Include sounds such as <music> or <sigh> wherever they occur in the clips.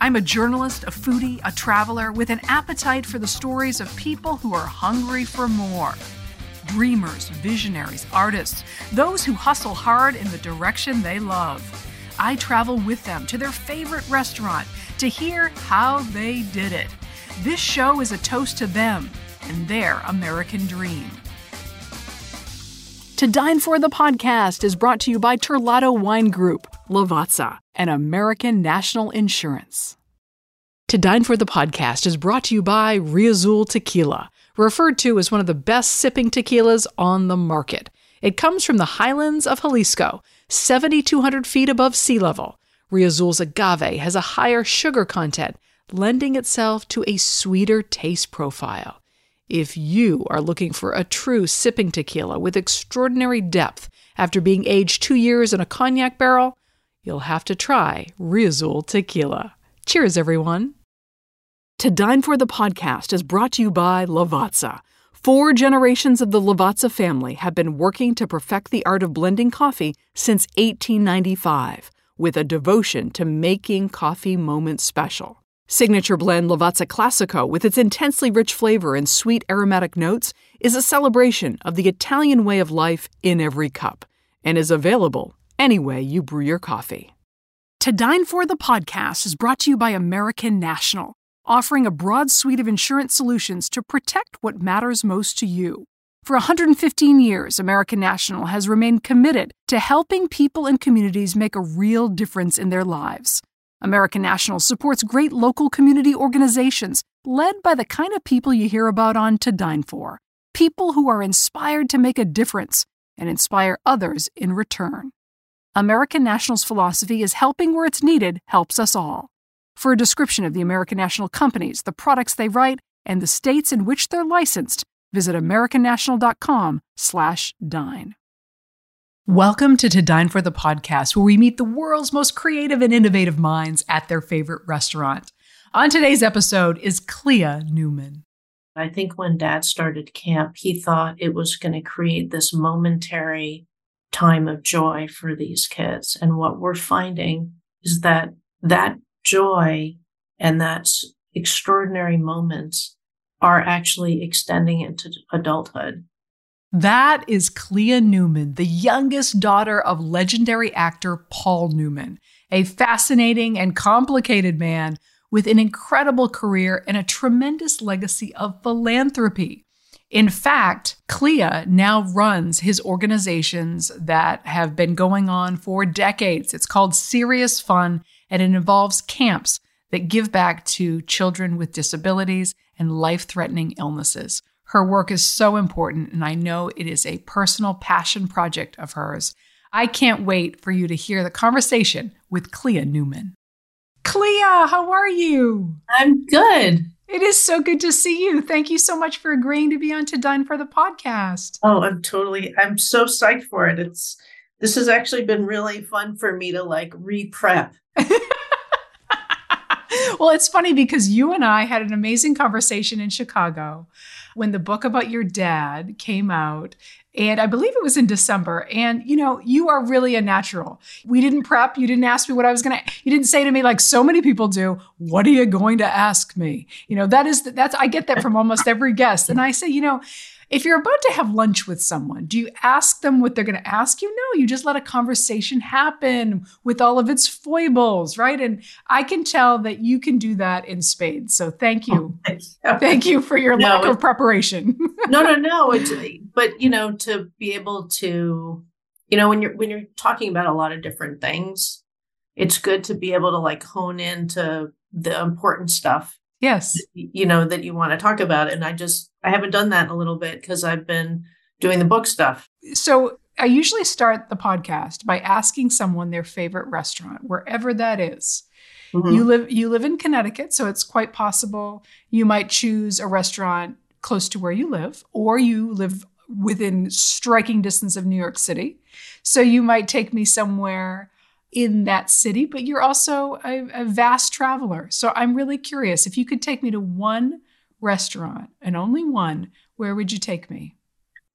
I'm a journalist, a foodie, a traveler with an appetite for the stories of people who are hungry for more. Dreamers, visionaries, artists, those who hustle hard in the direction they love. I travel with them to their favorite restaurant to hear how they did it. This show is a toast to them and their American dream. To Dine For the podcast is brought to you by Terlato Wine Group, Lavazza, and American National Insurance. To Dine For the podcast is brought to you by Riazul Tequila, referred to as one of the best sipping tequilas on the market. It comes from the highlands of Jalisco, 7,200 feet above sea level. Riazul's agave has a higher sugar content, lending itself to a sweeter taste profile. If you are looking for a true sipping tequila with extraordinary depth after being aged two years in a cognac barrel, you'll have to try Riazul Tequila. Cheers, everyone. To Dine for the podcast is brought to you by Lavazza. Four generations of the Lavazza family have been working to perfect the art of blending coffee since 1895, with a devotion to making coffee moments special. Signature blend Lavazza Classico, with its intensely rich flavor and sweet aromatic notes, is a celebration of the Italian way of life in every cup and is available any way you brew your coffee. To Dine For the podcast is brought to you by American National, offering a broad suite of insurance solutions to protect what matters most to you. For 115 years, American National has remained committed to helping people and communities make a real difference in their lives. American National supports great local community organizations led by the kind of people you hear about on To Dine For people who are inspired to make a difference and inspire others in return. American National's philosophy is helping where it's needed helps us all. For a description of the American National companies, the products they write, and the states in which they're licensed, visit americannational.com/dine. Welcome to To Dine for the podcast, where we meet the world's most creative and innovative minds at their favorite restaurant. On today's episode is Clea Newman. I think when dad started camp, he thought it was going to create this momentary time of joy for these kids. And what we're finding is that that joy and that extraordinary moments are actually extending into adulthood. That is Clea Newman, the youngest daughter of legendary actor Paul Newman, a fascinating and complicated man with an incredible career and a tremendous legacy of philanthropy. In fact, Clea now runs his organizations that have been going on for decades. It's called Serious Fun, and it involves camps that give back to children with disabilities and life threatening illnesses. Her work is so important, and I know it is a personal passion project of hers. I can't wait for you to hear the conversation with Clea Newman. Clea, how are you? I'm good. It is so good to see you. Thank you so much for agreeing to be on To Dine for the podcast. Oh, I'm totally, I'm so psyched for it. It's, this has actually been really fun for me to like re prep. <laughs> well, it's funny because you and I had an amazing conversation in Chicago when the book about your dad came out. And I believe it was in December. And, you know, you are really a natural. We didn't prep. You didn't ask me what I was going to, you didn't say to me, like so many people do, what are you going to ask me? You know, that is, that's, I get that from almost every guest. And I say, you know, if you're about to have lunch with someone, do you ask them what they're going to ask you? No, you just let a conversation happen with all of its foibles, right? And I can tell that you can do that in spades. So thank you. <laughs> Thank you for your no, lack of preparation. <laughs> no, no, no. It's, but you know, to be able to, you know, when you're when you're talking about a lot of different things, it's good to be able to like hone into the important stuff Yes. You know, that you want to talk about. And I just, I haven't done that in a little bit because I've been doing the book stuff. So I usually start the podcast by asking someone their favorite restaurant, wherever that is. Mm-hmm. You live you live in Connecticut, so it's quite possible you might choose a restaurant close to where you live, or you live within striking distance of New York City. So you might take me somewhere in that city, but you're also a, a vast traveler. So I'm really curious if you could take me to one restaurant and only one, where would you take me?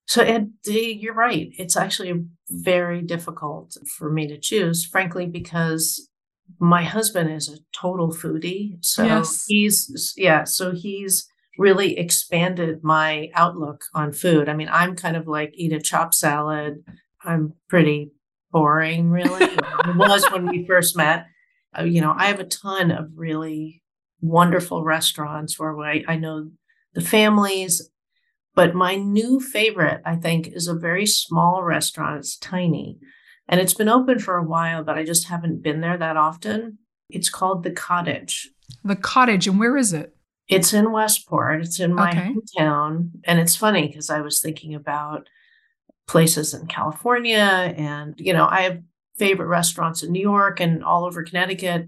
So, Ed, you're right. It's actually very difficult for me to choose, frankly, because my husband is a total foodie. So yes. he's, yeah, so he's really expanded my outlook on food. I mean, I'm kind of like eat a chop salad. I'm pretty boring, really. it was when we first met. Uh, you know, I have a ton of really wonderful restaurants where I, I know the families. But my new favorite, I think, is a very small restaurant. It's tiny and it's been open for a while, but I just haven't been there that often. It's called The Cottage. The Cottage. And where is it? It's in Westport. It's in my okay. hometown. And it's funny because I was thinking about places in California and, you know, I have favorite restaurants in New York and all over Connecticut.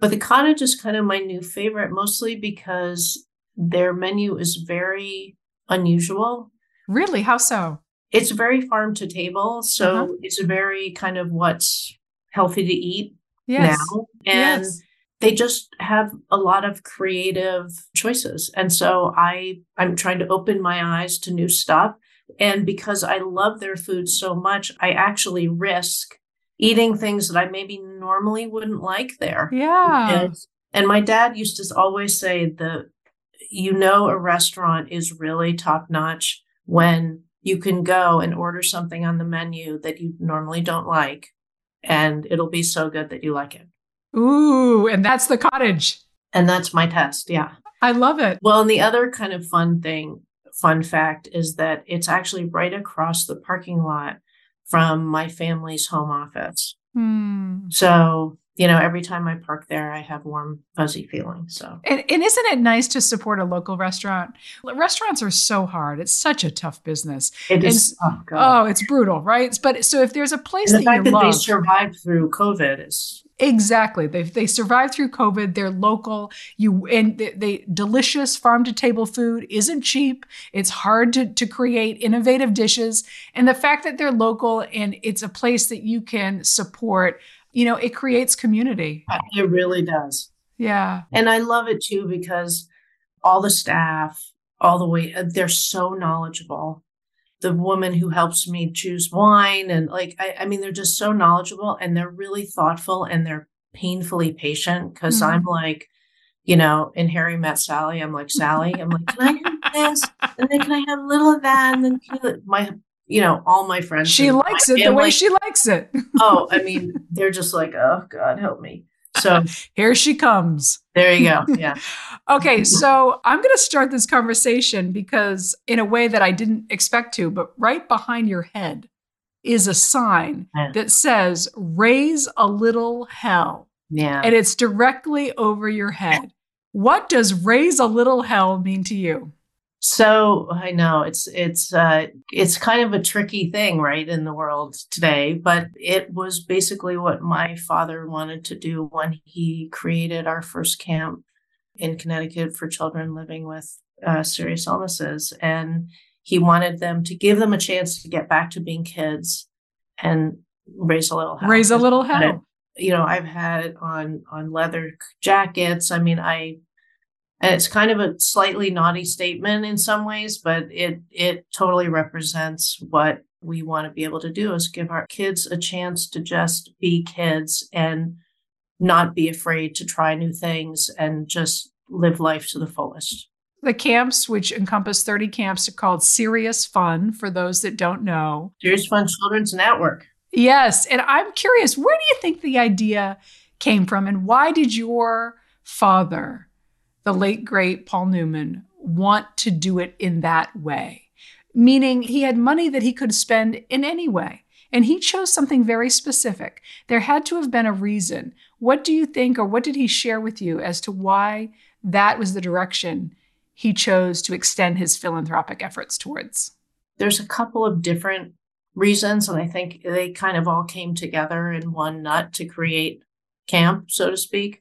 But the cottage is kind of my new favorite, mostly because their menu is very unusual. Really? How so? It's very farm to table. So uh-huh. it's very kind of what's healthy to eat yes. now. And yes. they just have a lot of creative choices. And so I I'm trying to open my eyes to new stuff. And because I love their food so much, I actually risk eating things that I maybe normally wouldn't like there. Yeah. And, and my dad used to always say that you know a restaurant is really top notch when you can go and order something on the menu that you normally don't like and it'll be so good that you like it. Ooh, and that's the cottage. And that's my test. Yeah. I love it. Well, and the other kind of fun thing, fun fact is that it's actually right across the parking lot from my family's home office. Hmm. So you know, every time I park there, I have warm, fuzzy feelings. So, and, and, isn't it nice to support a local restaurant? Restaurants are so hard; it's such a tough business. It is. oh, oh, it's brutal, right? But so if there's a place and the that fact that love, they survived through COVID is Exactly. They they survived through COVID. They're local. You and they, they, delicious farm to table food isn't cheap. It's hard to to create innovative dishes, and the fact that they're local and it's a place that you can support you know, it creates community. It really does. Yeah. And I love it too because all the staff, all the way, they're so knowledgeable. The woman who helps me choose wine and like, I, I mean, they're just so knowledgeable and they're really thoughtful and they're painfully patient because mm-hmm. I'm like, you know, in Harry Met Sally, I'm like, Sally, I'm like, can I have this? And then can I have a little of that? And then can you, my you know, all my friends. She likes it the way she likes it. oh, I <laughs> mean, they're just like, oh God, help me. So <laughs> here she comes. There you go. <laughs> Yeah. okay. So I'm going to start this conversation because, in a way that I didn't expect to, but right behind your head is a sign yeah. that says, raise a little hell. Yeah. And it's directly over your head. What does raise a little hell mean to you? So I know it's it's uh, it's kind of a tricky thing, right, in the world today. But it was basically what my father wanted to do when he created our first camp in Connecticut for children living with uh, serious illnesses, and he wanted them to give them a chance to get back to being kids and raise a little hell. Raise a little hell. You know, I've had it on on leather jackets. I mean, I it's kind of a slightly naughty statement in some ways but it it totally represents what we want to be able to do is give our kids a chance to just be kids and not be afraid to try new things and just live life to the fullest. The camps which encompass 30 camps are called serious fun for those that don't know. Serious fun children's network. Yes and i'm curious where do you think the idea came from and why did your father the late great Paul Newman, want to do it in that way, meaning he had money that he could spend in any way. And he chose something very specific. There had to have been a reason. What do you think, or what did he share with you as to why that was the direction he chose to extend his philanthropic efforts towards? There's a couple of different reasons, and I think they kind of all came together in one nut to create camp, so to speak.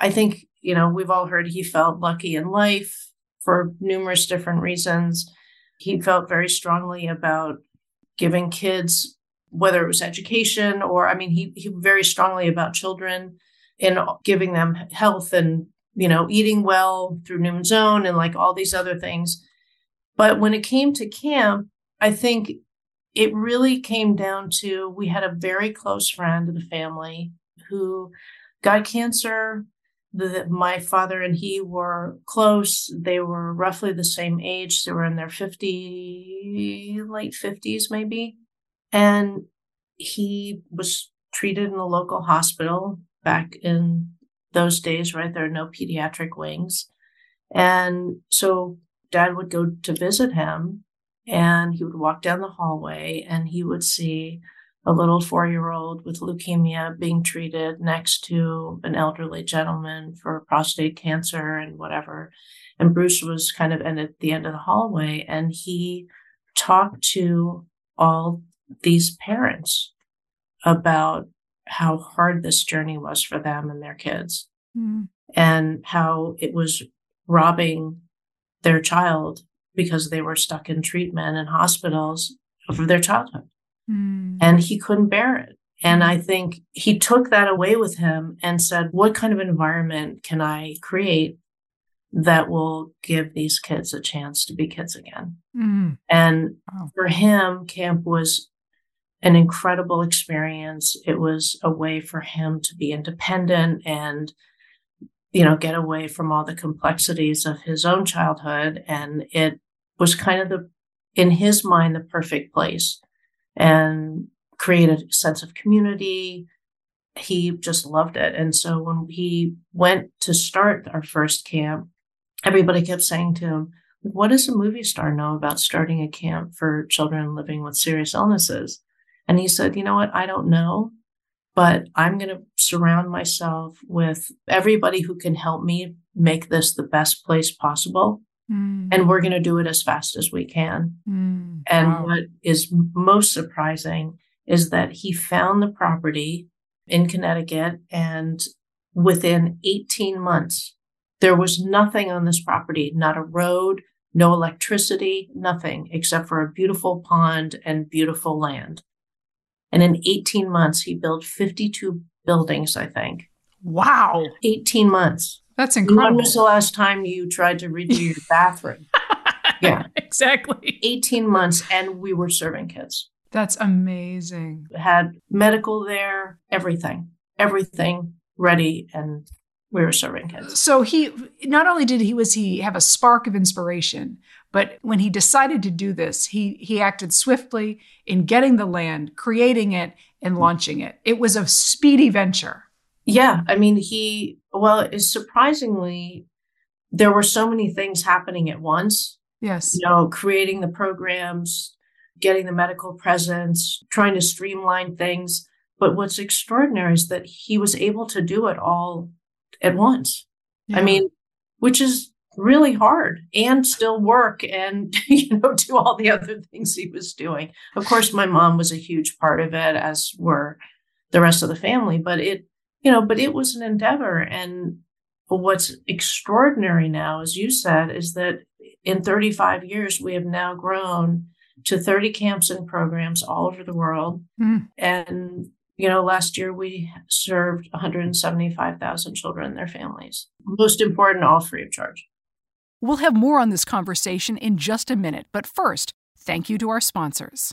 I think, you know, we've all heard he felt lucky in life for numerous different reasons. He felt very strongly about giving kids, whether it was education or, I mean, he, he very strongly about children and giving them health and, you know, eating well through Newman's Own and like all these other things. But when it came to camp, I think it really came down to we had a very close friend of the family who got cancer. The, my father and he were close. They were roughly the same age. They were in their 50, late 50s, maybe. And he was treated in a local hospital back in those days, right? There are no pediatric wings. And so dad would go to visit him and he would walk down the hallway and he would see a little four year old with leukemia being treated next to an elderly gentleman for prostate cancer and whatever. And Bruce was kind of in at the end of the hallway and he talked to all these parents about how hard this journey was for them and their kids mm. and how it was robbing their child because they were stuck in treatment and hospitals for their childhood. Mm. And he couldn't bear it. And I think he took that away with him and said, What kind of environment can I create that will give these kids a chance to be kids again? Mm. And wow. for him, camp was an incredible experience. It was a way for him to be independent and you know get away from all the complexities of his own childhood and it was kind of the in his mind the perfect place and created a sense of community he just loved it and so when he went to start our first camp everybody kept saying to him what does a movie star know about starting a camp for children living with serious illnesses and he said, You know what? I don't know, but I'm going to surround myself with everybody who can help me make this the best place possible. Mm. And we're going to do it as fast as we can. Mm. And wow. what is most surprising is that he found the property in Connecticut and within 18 months, there was nothing on this property, not a road, no electricity, nothing except for a beautiful pond and beautiful land. And in 18 months, he built 52 buildings, I think. Wow. 18 months. That's incredible. When was the last time you tried to redo your <laughs> bathroom? yeah. Exactly. 18 months, and we were serving kids. That's amazing. Had medical there, everything, everything ready and we were serving kids. So he not only did he was he have a spark of inspiration, but when he decided to do this, he he acted swiftly in getting the land, creating it, and mm. launching it. It was a speedy venture. Yeah, I mean he well, is surprisingly there were so many things happening at once. Yes. You know, creating the programs, getting the medical presence, trying to streamline things. But what's extraordinary is that he was able to do it all at once. Yeah. I mean, which is really hard and still work and <laughs> you know do all the other things he was doing. Of course, my mom was a huge part of it, as were the rest of the family. But it, you know, but it was an endeavor. And what's extraordinary now, as you said, is that in 35 years we have now grown to 30 camps and programs all over the world. Mm. And you know, last year we served 175,000 children and their families. Most important, all free of charge. We'll have more on this conversation in just a minute, but first, thank you to our sponsors.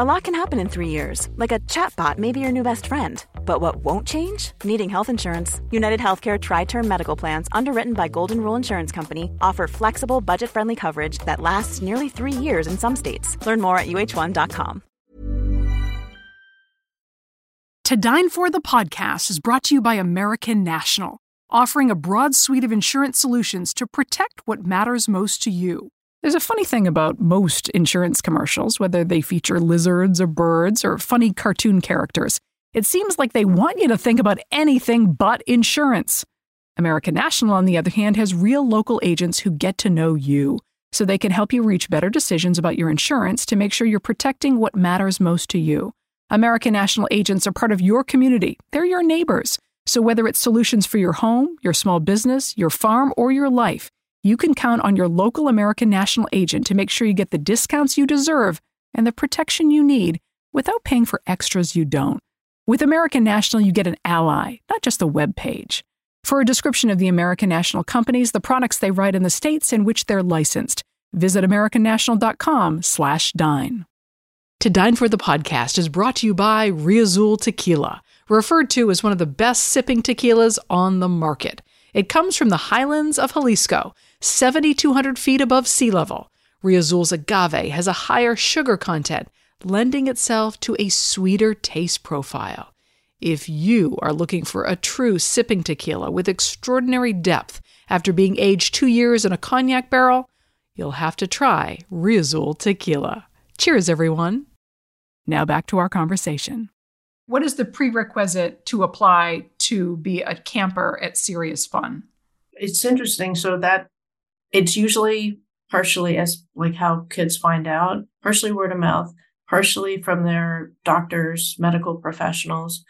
A lot can happen in three years, like a chatbot may be your new best friend. But what won't change? Needing health insurance. United Healthcare Tri Term Medical Plans, underwritten by Golden Rule Insurance Company, offer flexible, budget friendly coverage that lasts nearly three years in some states. Learn more at uh1.com. To Dine For the podcast is brought to you by American National, offering a broad suite of insurance solutions to protect what matters most to you. There's a funny thing about most insurance commercials, whether they feature lizards or birds or funny cartoon characters. It seems like they want you to think about anything but insurance. American National, on the other hand, has real local agents who get to know you, so they can help you reach better decisions about your insurance to make sure you're protecting what matters most to you. American National agents are part of your community, they're your neighbors. So whether it's solutions for your home, your small business, your farm, or your life, you can count on your local American National agent to make sure you get the discounts you deserve and the protection you need without paying for extras you don't. With American National, you get an ally, not just a web page. For a description of the American National companies, the products they write in the states in which they're licensed, visit americannational.com/dine. To Dine for the podcast is brought to you by Riazul Tequila, referred to as one of the best sipping tequilas on the market. It comes from the highlands of Jalisco, 7,200 feet above sea level. Riazul's agave has a higher sugar content, lending itself to a sweeter taste profile. If you are looking for a true sipping tequila with extraordinary depth after being aged two years in a cognac barrel, you'll have to try Riazul Tequila. Cheers, everyone. Now back to our conversation. What is the prerequisite to apply to be a camper at Serious Fun? It's interesting. So that it's usually partially as like how kids find out, partially word of mouth, partially from their doctors, medical professionals.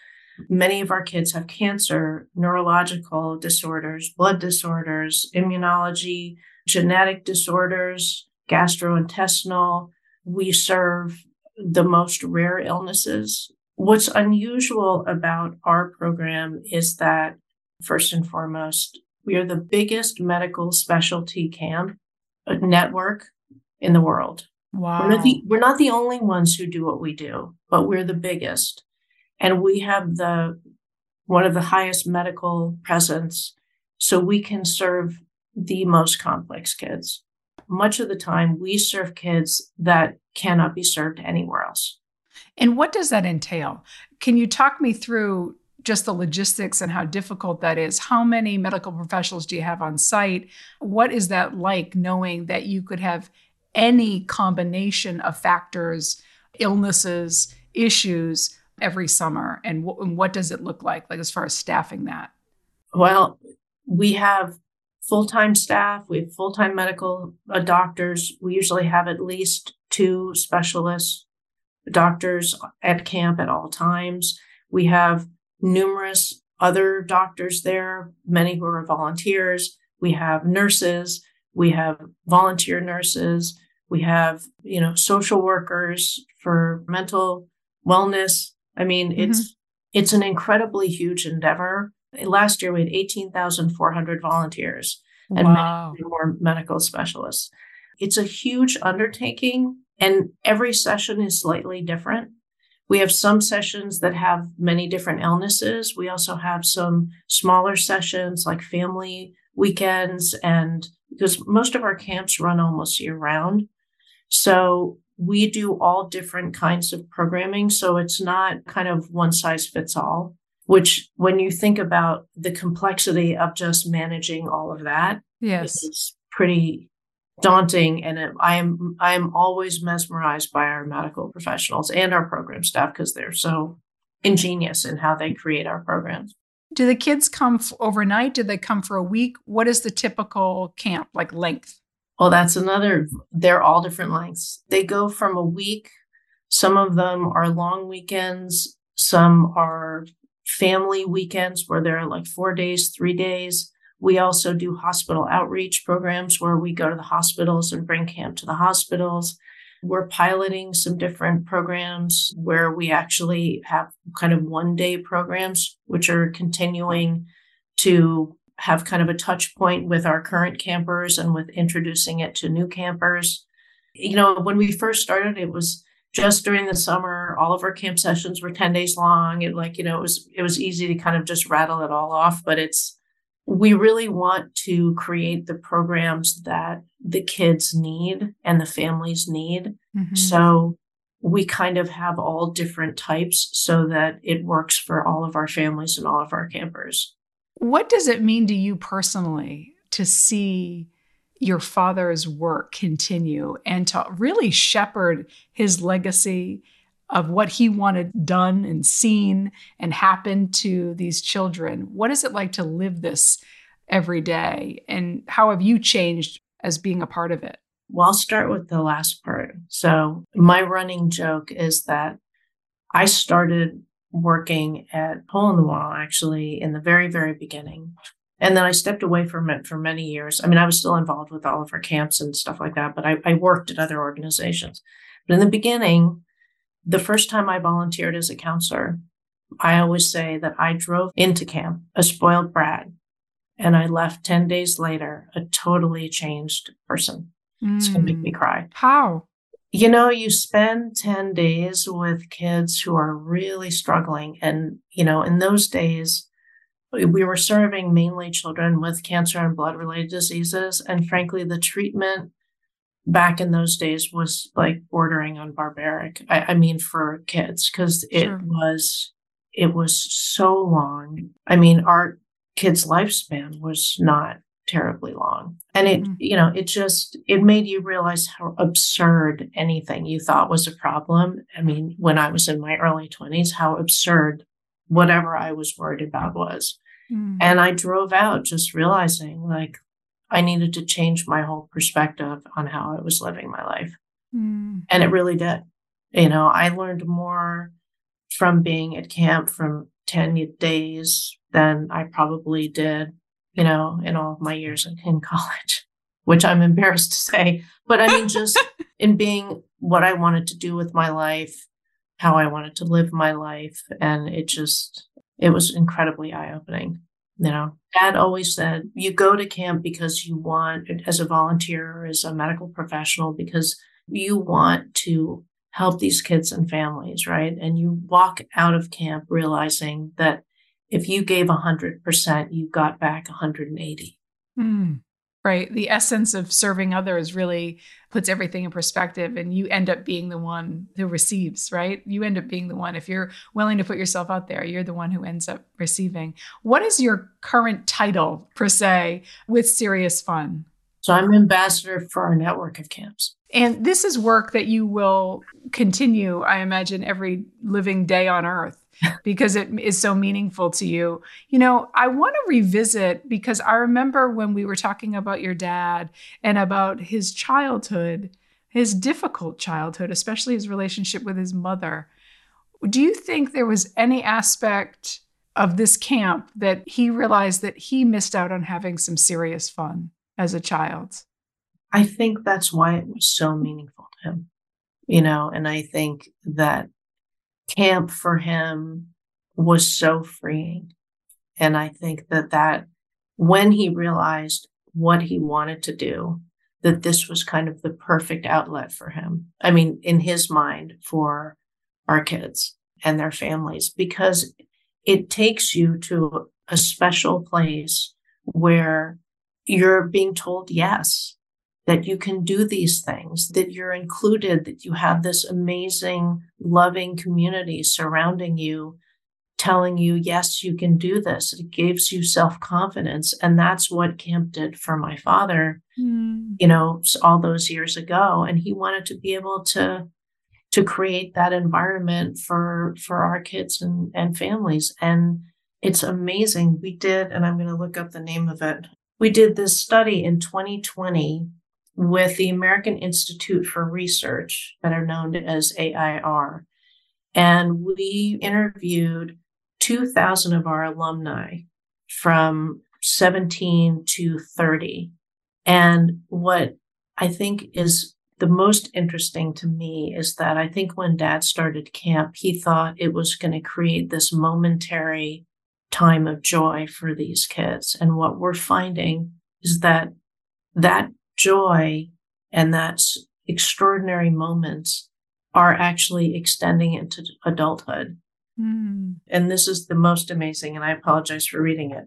Many of our kids have cancer, neurological disorders, blood disorders, immunology, genetic disorders, gastrointestinal. We serve the most rare illnesses. What's unusual about our program is that, first and foremost, we are the biggest medical specialty camp uh, network in the world. Wow. We're not, the, we're not the only ones who do what we do, but we're the biggest. And we have the one of the highest medical presence. So we can serve the most complex kids much of the time we serve kids that cannot be served anywhere else. And what does that entail? Can you talk me through just the logistics and how difficult that is? How many medical professionals do you have on site? What is that like knowing that you could have any combination of factors, illnesses, issues every summer? And, w- and what does it look like, like as far as staffing that? Well, we have full time staff, we have full time medical uh, doctors. We usually have at least two specialists doctors at camp at all times. We have numerous other doctors there, many who are volunteers. We have nurses, we have volunteer nurses, we have, you know, social workers for mental wellness. I mean, mm-hmm. it's it's an incredibly huge endeavor Last year, we had 18,400 volunteers and wow. many more medical specialists. It's a huge undertaking, and every session is slightly different. We have some sessions that have many different illnesses. We also have some smaller sessions like family weekends, and because most of our camps run almost year round. So we do all different kinds of programming. So it's not kind of one size fits all which when you think about the complexity of just managing all of that yes is pretty daunting and it, i am i am always mesmerized by our medical professionals and our program staff because they're so ingenious in how they create our programs. Do the kids come f- overnight? Do they come for a week? What is the typical camp like length? Well that's another they're all different lengths. They go from a week some of them are long weekends some are family weekends where there are like four days, three days. We also do hospital outreach programs where we go to the hospitals and bring camp to the hospitals. We're piloting some different programs where we actually have kind of one day programs, which are continuing to have kind of a touch point with our current campers and with introducing it to new campers. You know, when we first started, it was just during the summer all of our camp sessions were 10 days long and like you know it was it was easy to kind of just rattle it all off but it's we really want to create the programs that the kids need and the families need mm-hmm. so we kind of have all different types so that it works for all of our families and all of our campers. What does it mean to you personally to see your father's work continue and to really shepherd his legacy of what he wanted done and seen and happened to these children? What is it like to live this every day? And how have you changed as being a part of it? Well, I'll start with the last part. So, my running joke is that I started working at Hole in the Wall actually in the very, very beginning. And then I stepped away from it for many years. I mean, I was still involved with all of our camps and stuff like that, but I, I worked at other organizations. But in the beginning, the first time I volunteered as a counselor, I always say that I drove into camp a spoiled brat and I left 10 days later a totally changed person. Mm. It's going to make me hmm. cry. How? You know, you spend 10 days with kids who are really struggling. And, you know, in those days, we were serving mainly children with cancer and blood related diseases. And frankly, the treatment back in those days was like bordering on barbaric. I, I mean, for kids, because it sure. was, it was so long. I mean, our kids' lifespan was not terribly long. And it, mm-hmm. you know, it just, it made you realize how absurd anything you thought was a problem. I mean, when I was in my early 20s, how absurd whatever I was worried about was. Mm-hmm. And I drove out just realizing like I needed to change my whole perspective on how I was living my life. Mm-hmm. And it really did. You know, I learned more from being at camp from 10 days than I probably did you know, in all of my years in, in college, <laughs> which I'm embarrassed to say. But I mean, just <laughs> in being what I wanted to do with my life, how I wanted to live my life. And it just, it was incredibly eye opening. You know, dad always said, you go to camp because you want, as a volunteer as a medical professional, because you want to help these kids and families, right? And you walk out of camp realizing that if you gave 100%, you got back 180. Mm, right. The essence of serving others really puts everything in perspective, and you end up being the one who receives, right? You end up being the one. If you're willing to put yourself out there, you're the one who ends up receiving. What is your current title, per se, with Serious Fun? So I'm ambassador for our network of camps. And this is work that you will continue, I imagine, every living day on earth <laughs> because it is so meaningful to you. You know, I want to revisit because I remember when we were talking about your dad and about his childhood, his difficult childhood, especially his relationship with his mother. Do you think there was any aspect of this camp that he realized that he missed out on having some serious fun as a child? I think that's why it was so meaningful to him, you know, and I think that camp for him was so freeing. And I think that that when he realized what he wanted to do, that this was kind of the perfect outlet for him. I mean, in his mind, for our kids and their families, because it takes you to a special place where you're being told yes that you can do these things, that you're included, that you have this amazing, loving community surrounding you, telling you, yes, you can do this. It gives you self confidence. And that's what camp did for my father, mm. you know, all those years ago. And he wanted to be able to to create that environment for for our kids and, and families. And it's amazing. We did, and I'm going to look up the name of it. We did this study in 2020 with the American Institute for Research, better known as AIR. And we interviewed 2,000 of our alumni from 17 to 30. And what I think is the most interesting to me is that I think when dad started camp, he thought it was going to create this momentary time of joy for these kids. And what we're finding is that that joy and that extraordinary moments are actually extending into adulthood. Mm. And this is the most amazing, and I apologize for reading it.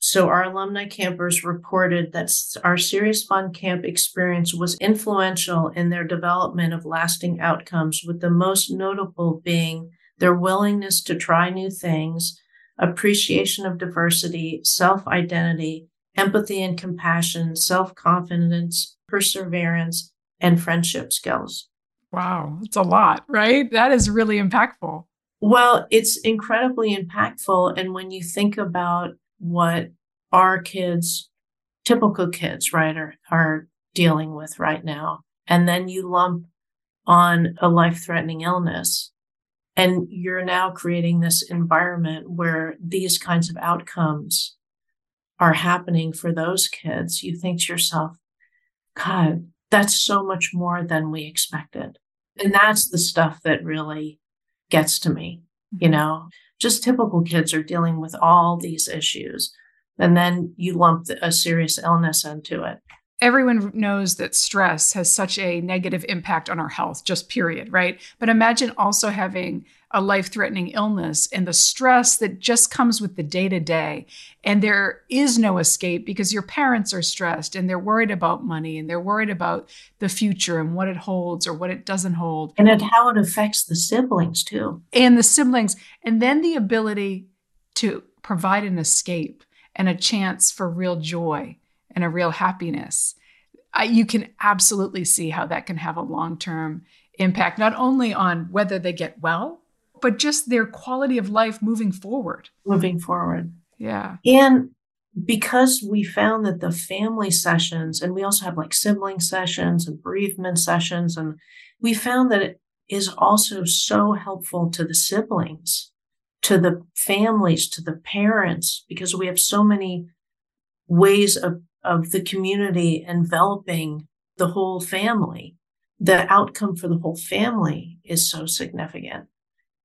So our alumni campers reported that our Serious Fun Camp experience was influential in their development of lasting outcomes, with the most notable being their willingness to try new things, appreciation of diversity, self identity, empathy and compassion, self confidence, perseverance, and friendship skills. Wow, it's a lot, right? That is really impactful. Well, it's incredibly impactful. And when you think about what our kids, typical kids, right, are, are dealing with right now, and then you lump on a life threatening illness, and you're now creating this environment where these kinds of outcomes are happening for those kids, you think to yourself, God, that's so much more than we expected. And that's the stuff that really gets to me. You mm-hmm. know, just typical kids are dealing with all these issues. And then you lump a serious illness into it everyone knows that stress has such a negative impact on our health, just period, right? But imagine also having a life threatening illness and the stress that just comes with the day to day. And there is no escape because your parents are stressed and they're worried about money and they're worried about the future and what it holds or what it doesn't hold. And it, how it affects the siblings too. And the siblings. And then the ability to provide an escape and a chance for real joy and a real happiness, I, you can absolutely see how that can have a long term impact, not only on whether they get well, but just their quality of life moving forward. Moving forward. Yeah. And because we found that the family sessions, and we also have like sibling sessions and bereavement sessions, and we found that it is also so helpful to the siblings, to the families, to the parents, because we have so many ways of of the community enveloping the whole family, the outcome for the whole family is so significant.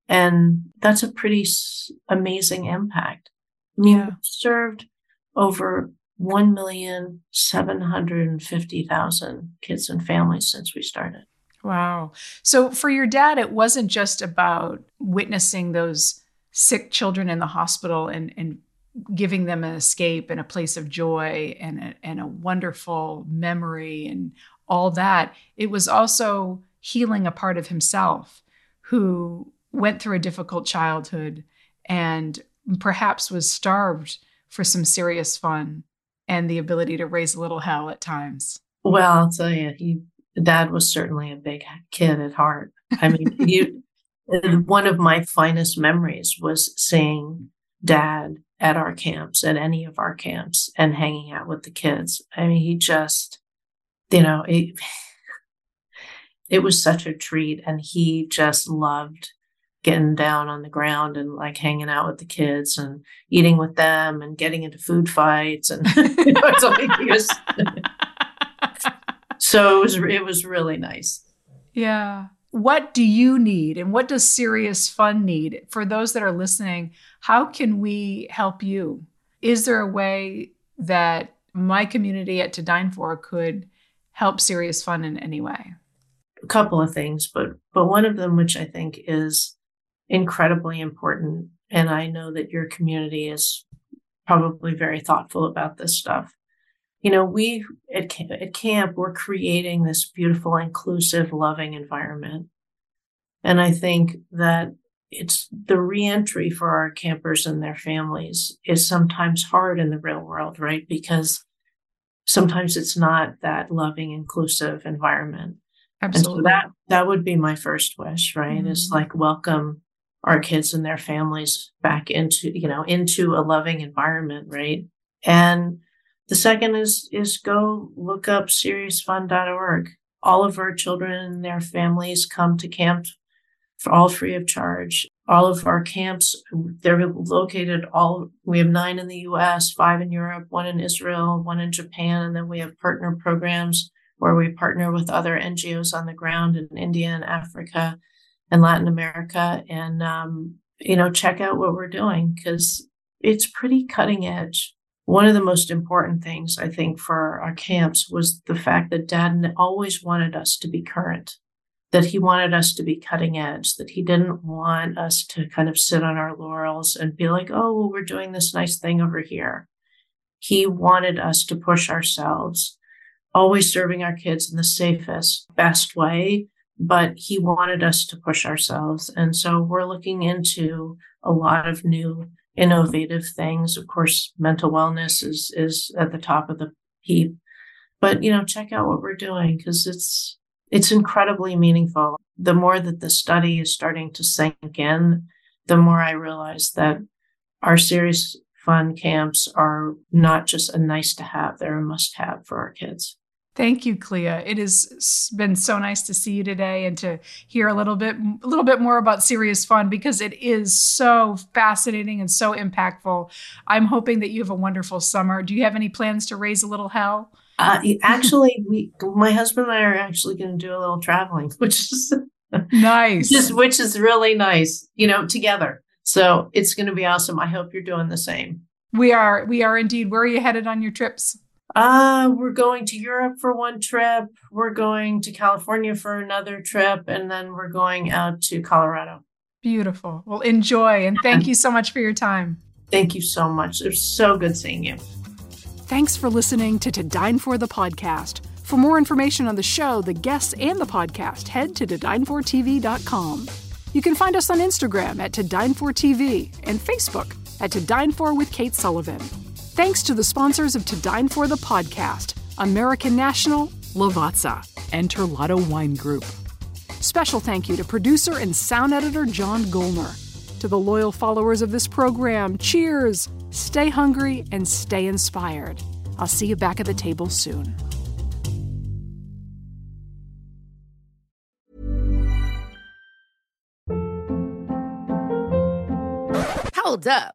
And that's a pretty amazing impact. I mean, yeah. served over 1,750,000 kids and families since we started. Wow. So for your dad, it wasn't just about witnessing those sick children in the hospital and, and giving them an escape and a place of joy and a, and a wonderful memory and all that. It was also healing a part of himself who went through a difficult childhood and perhaps was starved for some serious fun and the ability to raise a little hell at times. Well, I'll tell you, he dad was certainly a big kid at heart. I mean, <laughs> you one of my finest memories was seeing dad at our camps, at any of our camps, and hanging out with the kids. I mean, he just, you know, it, <sighs> it was such a treat. And he just loved getting down on the ground and like hanging out with the kids and eating with them and getting into food fights. And <laughs> you know, was, <laughs> so it was, it was really nice. Yeah what do you need and what does serious fun need for those that are listening how can we help you is there a way that my community at to dine for could help serious fun in any way a couple of things but but one of them which i think is incredibly important and i know that your community is probably very thoughtful about this stuff you know, we at, at camp, we're creating this beautiful, inclusive, loving environment. And I think that it's the reentry for our campers and their families is sometimes hard in the real world, right? Because sometimes it's not that loving, inclusive environment. Absolutely. So that that would be my first wish, right? Mm-hmm. Is like welcome our kids and their families back into, you know, into a loving environment, right? And the second is is go look up seriousfun.org. All of our children and their families come to camp for all free of charge. All of our camps, they're located all, we have nine in the US, five in Europe, one in Israel, one in Japan, and then we have partner programs where we partner with other NGOs on the ground in India and Africa and Latin America. And, um, you know, check out what we're doing because it's pretty cutting edge one of the most important things I think for our camps was the fact that dad always wanted us to be current, that he wanted us to be cutting edge, that he didn't want us to kind of sit on our laurels and be like, oh, well, we're doing this nice thing over here. He wanted us to push ourselves, always serving our kids in the safest, best way. But he wanted us to push ourselves. And so we're looking into a lot of new innovative things. Of course, mental wellness is, is at the top of the heap. But, you know, check out what we're doing because it's, it's incredibly meaningful. The more that the study is starting to sink in, the more I realize that our serious fun camps are not just a nice to have, they're a must have for our kids. Thank you, Clea. It has been so nice to see you today and to hear a little bit a little bit more about Serious Fun because it is so fascinating and so impactful. I'm hoping that you have a wonderful summer. Do you have any plans to raise a little hell? Uh, actually, we, my husband and I are actually going to do a little traveling, <laughs> which is nice. Is, which is really nice, you know, together. So it's going to be awesome. I hope you're doing the same. We are. We are indeed. Where are you headed on your trips? Uh, we're going to Europe for one trip. We're going to California for another trip. And then we're going out to Colorado. Beautiful. Well, enjoy. And thank you so much for your time. Thank you so much. It's so good seeing you. Thanks for listening to To Dine For the podcast. For more information on the show, the guests, and the podcast, head to todinefortv.com. You can find us on Instagram at To Dine For TV and Facebook at To Dine For with Kate Sullivan. Thanks to the sponsors of To Dine For the podcast, American National, Lavazza, and Terlato Wine Group. Special thank you to producer and sound editor John Golner. To the loyal followers of this program, cheers! Stay hungry and stay inspired. I'll see you back at the table soon. Hold up.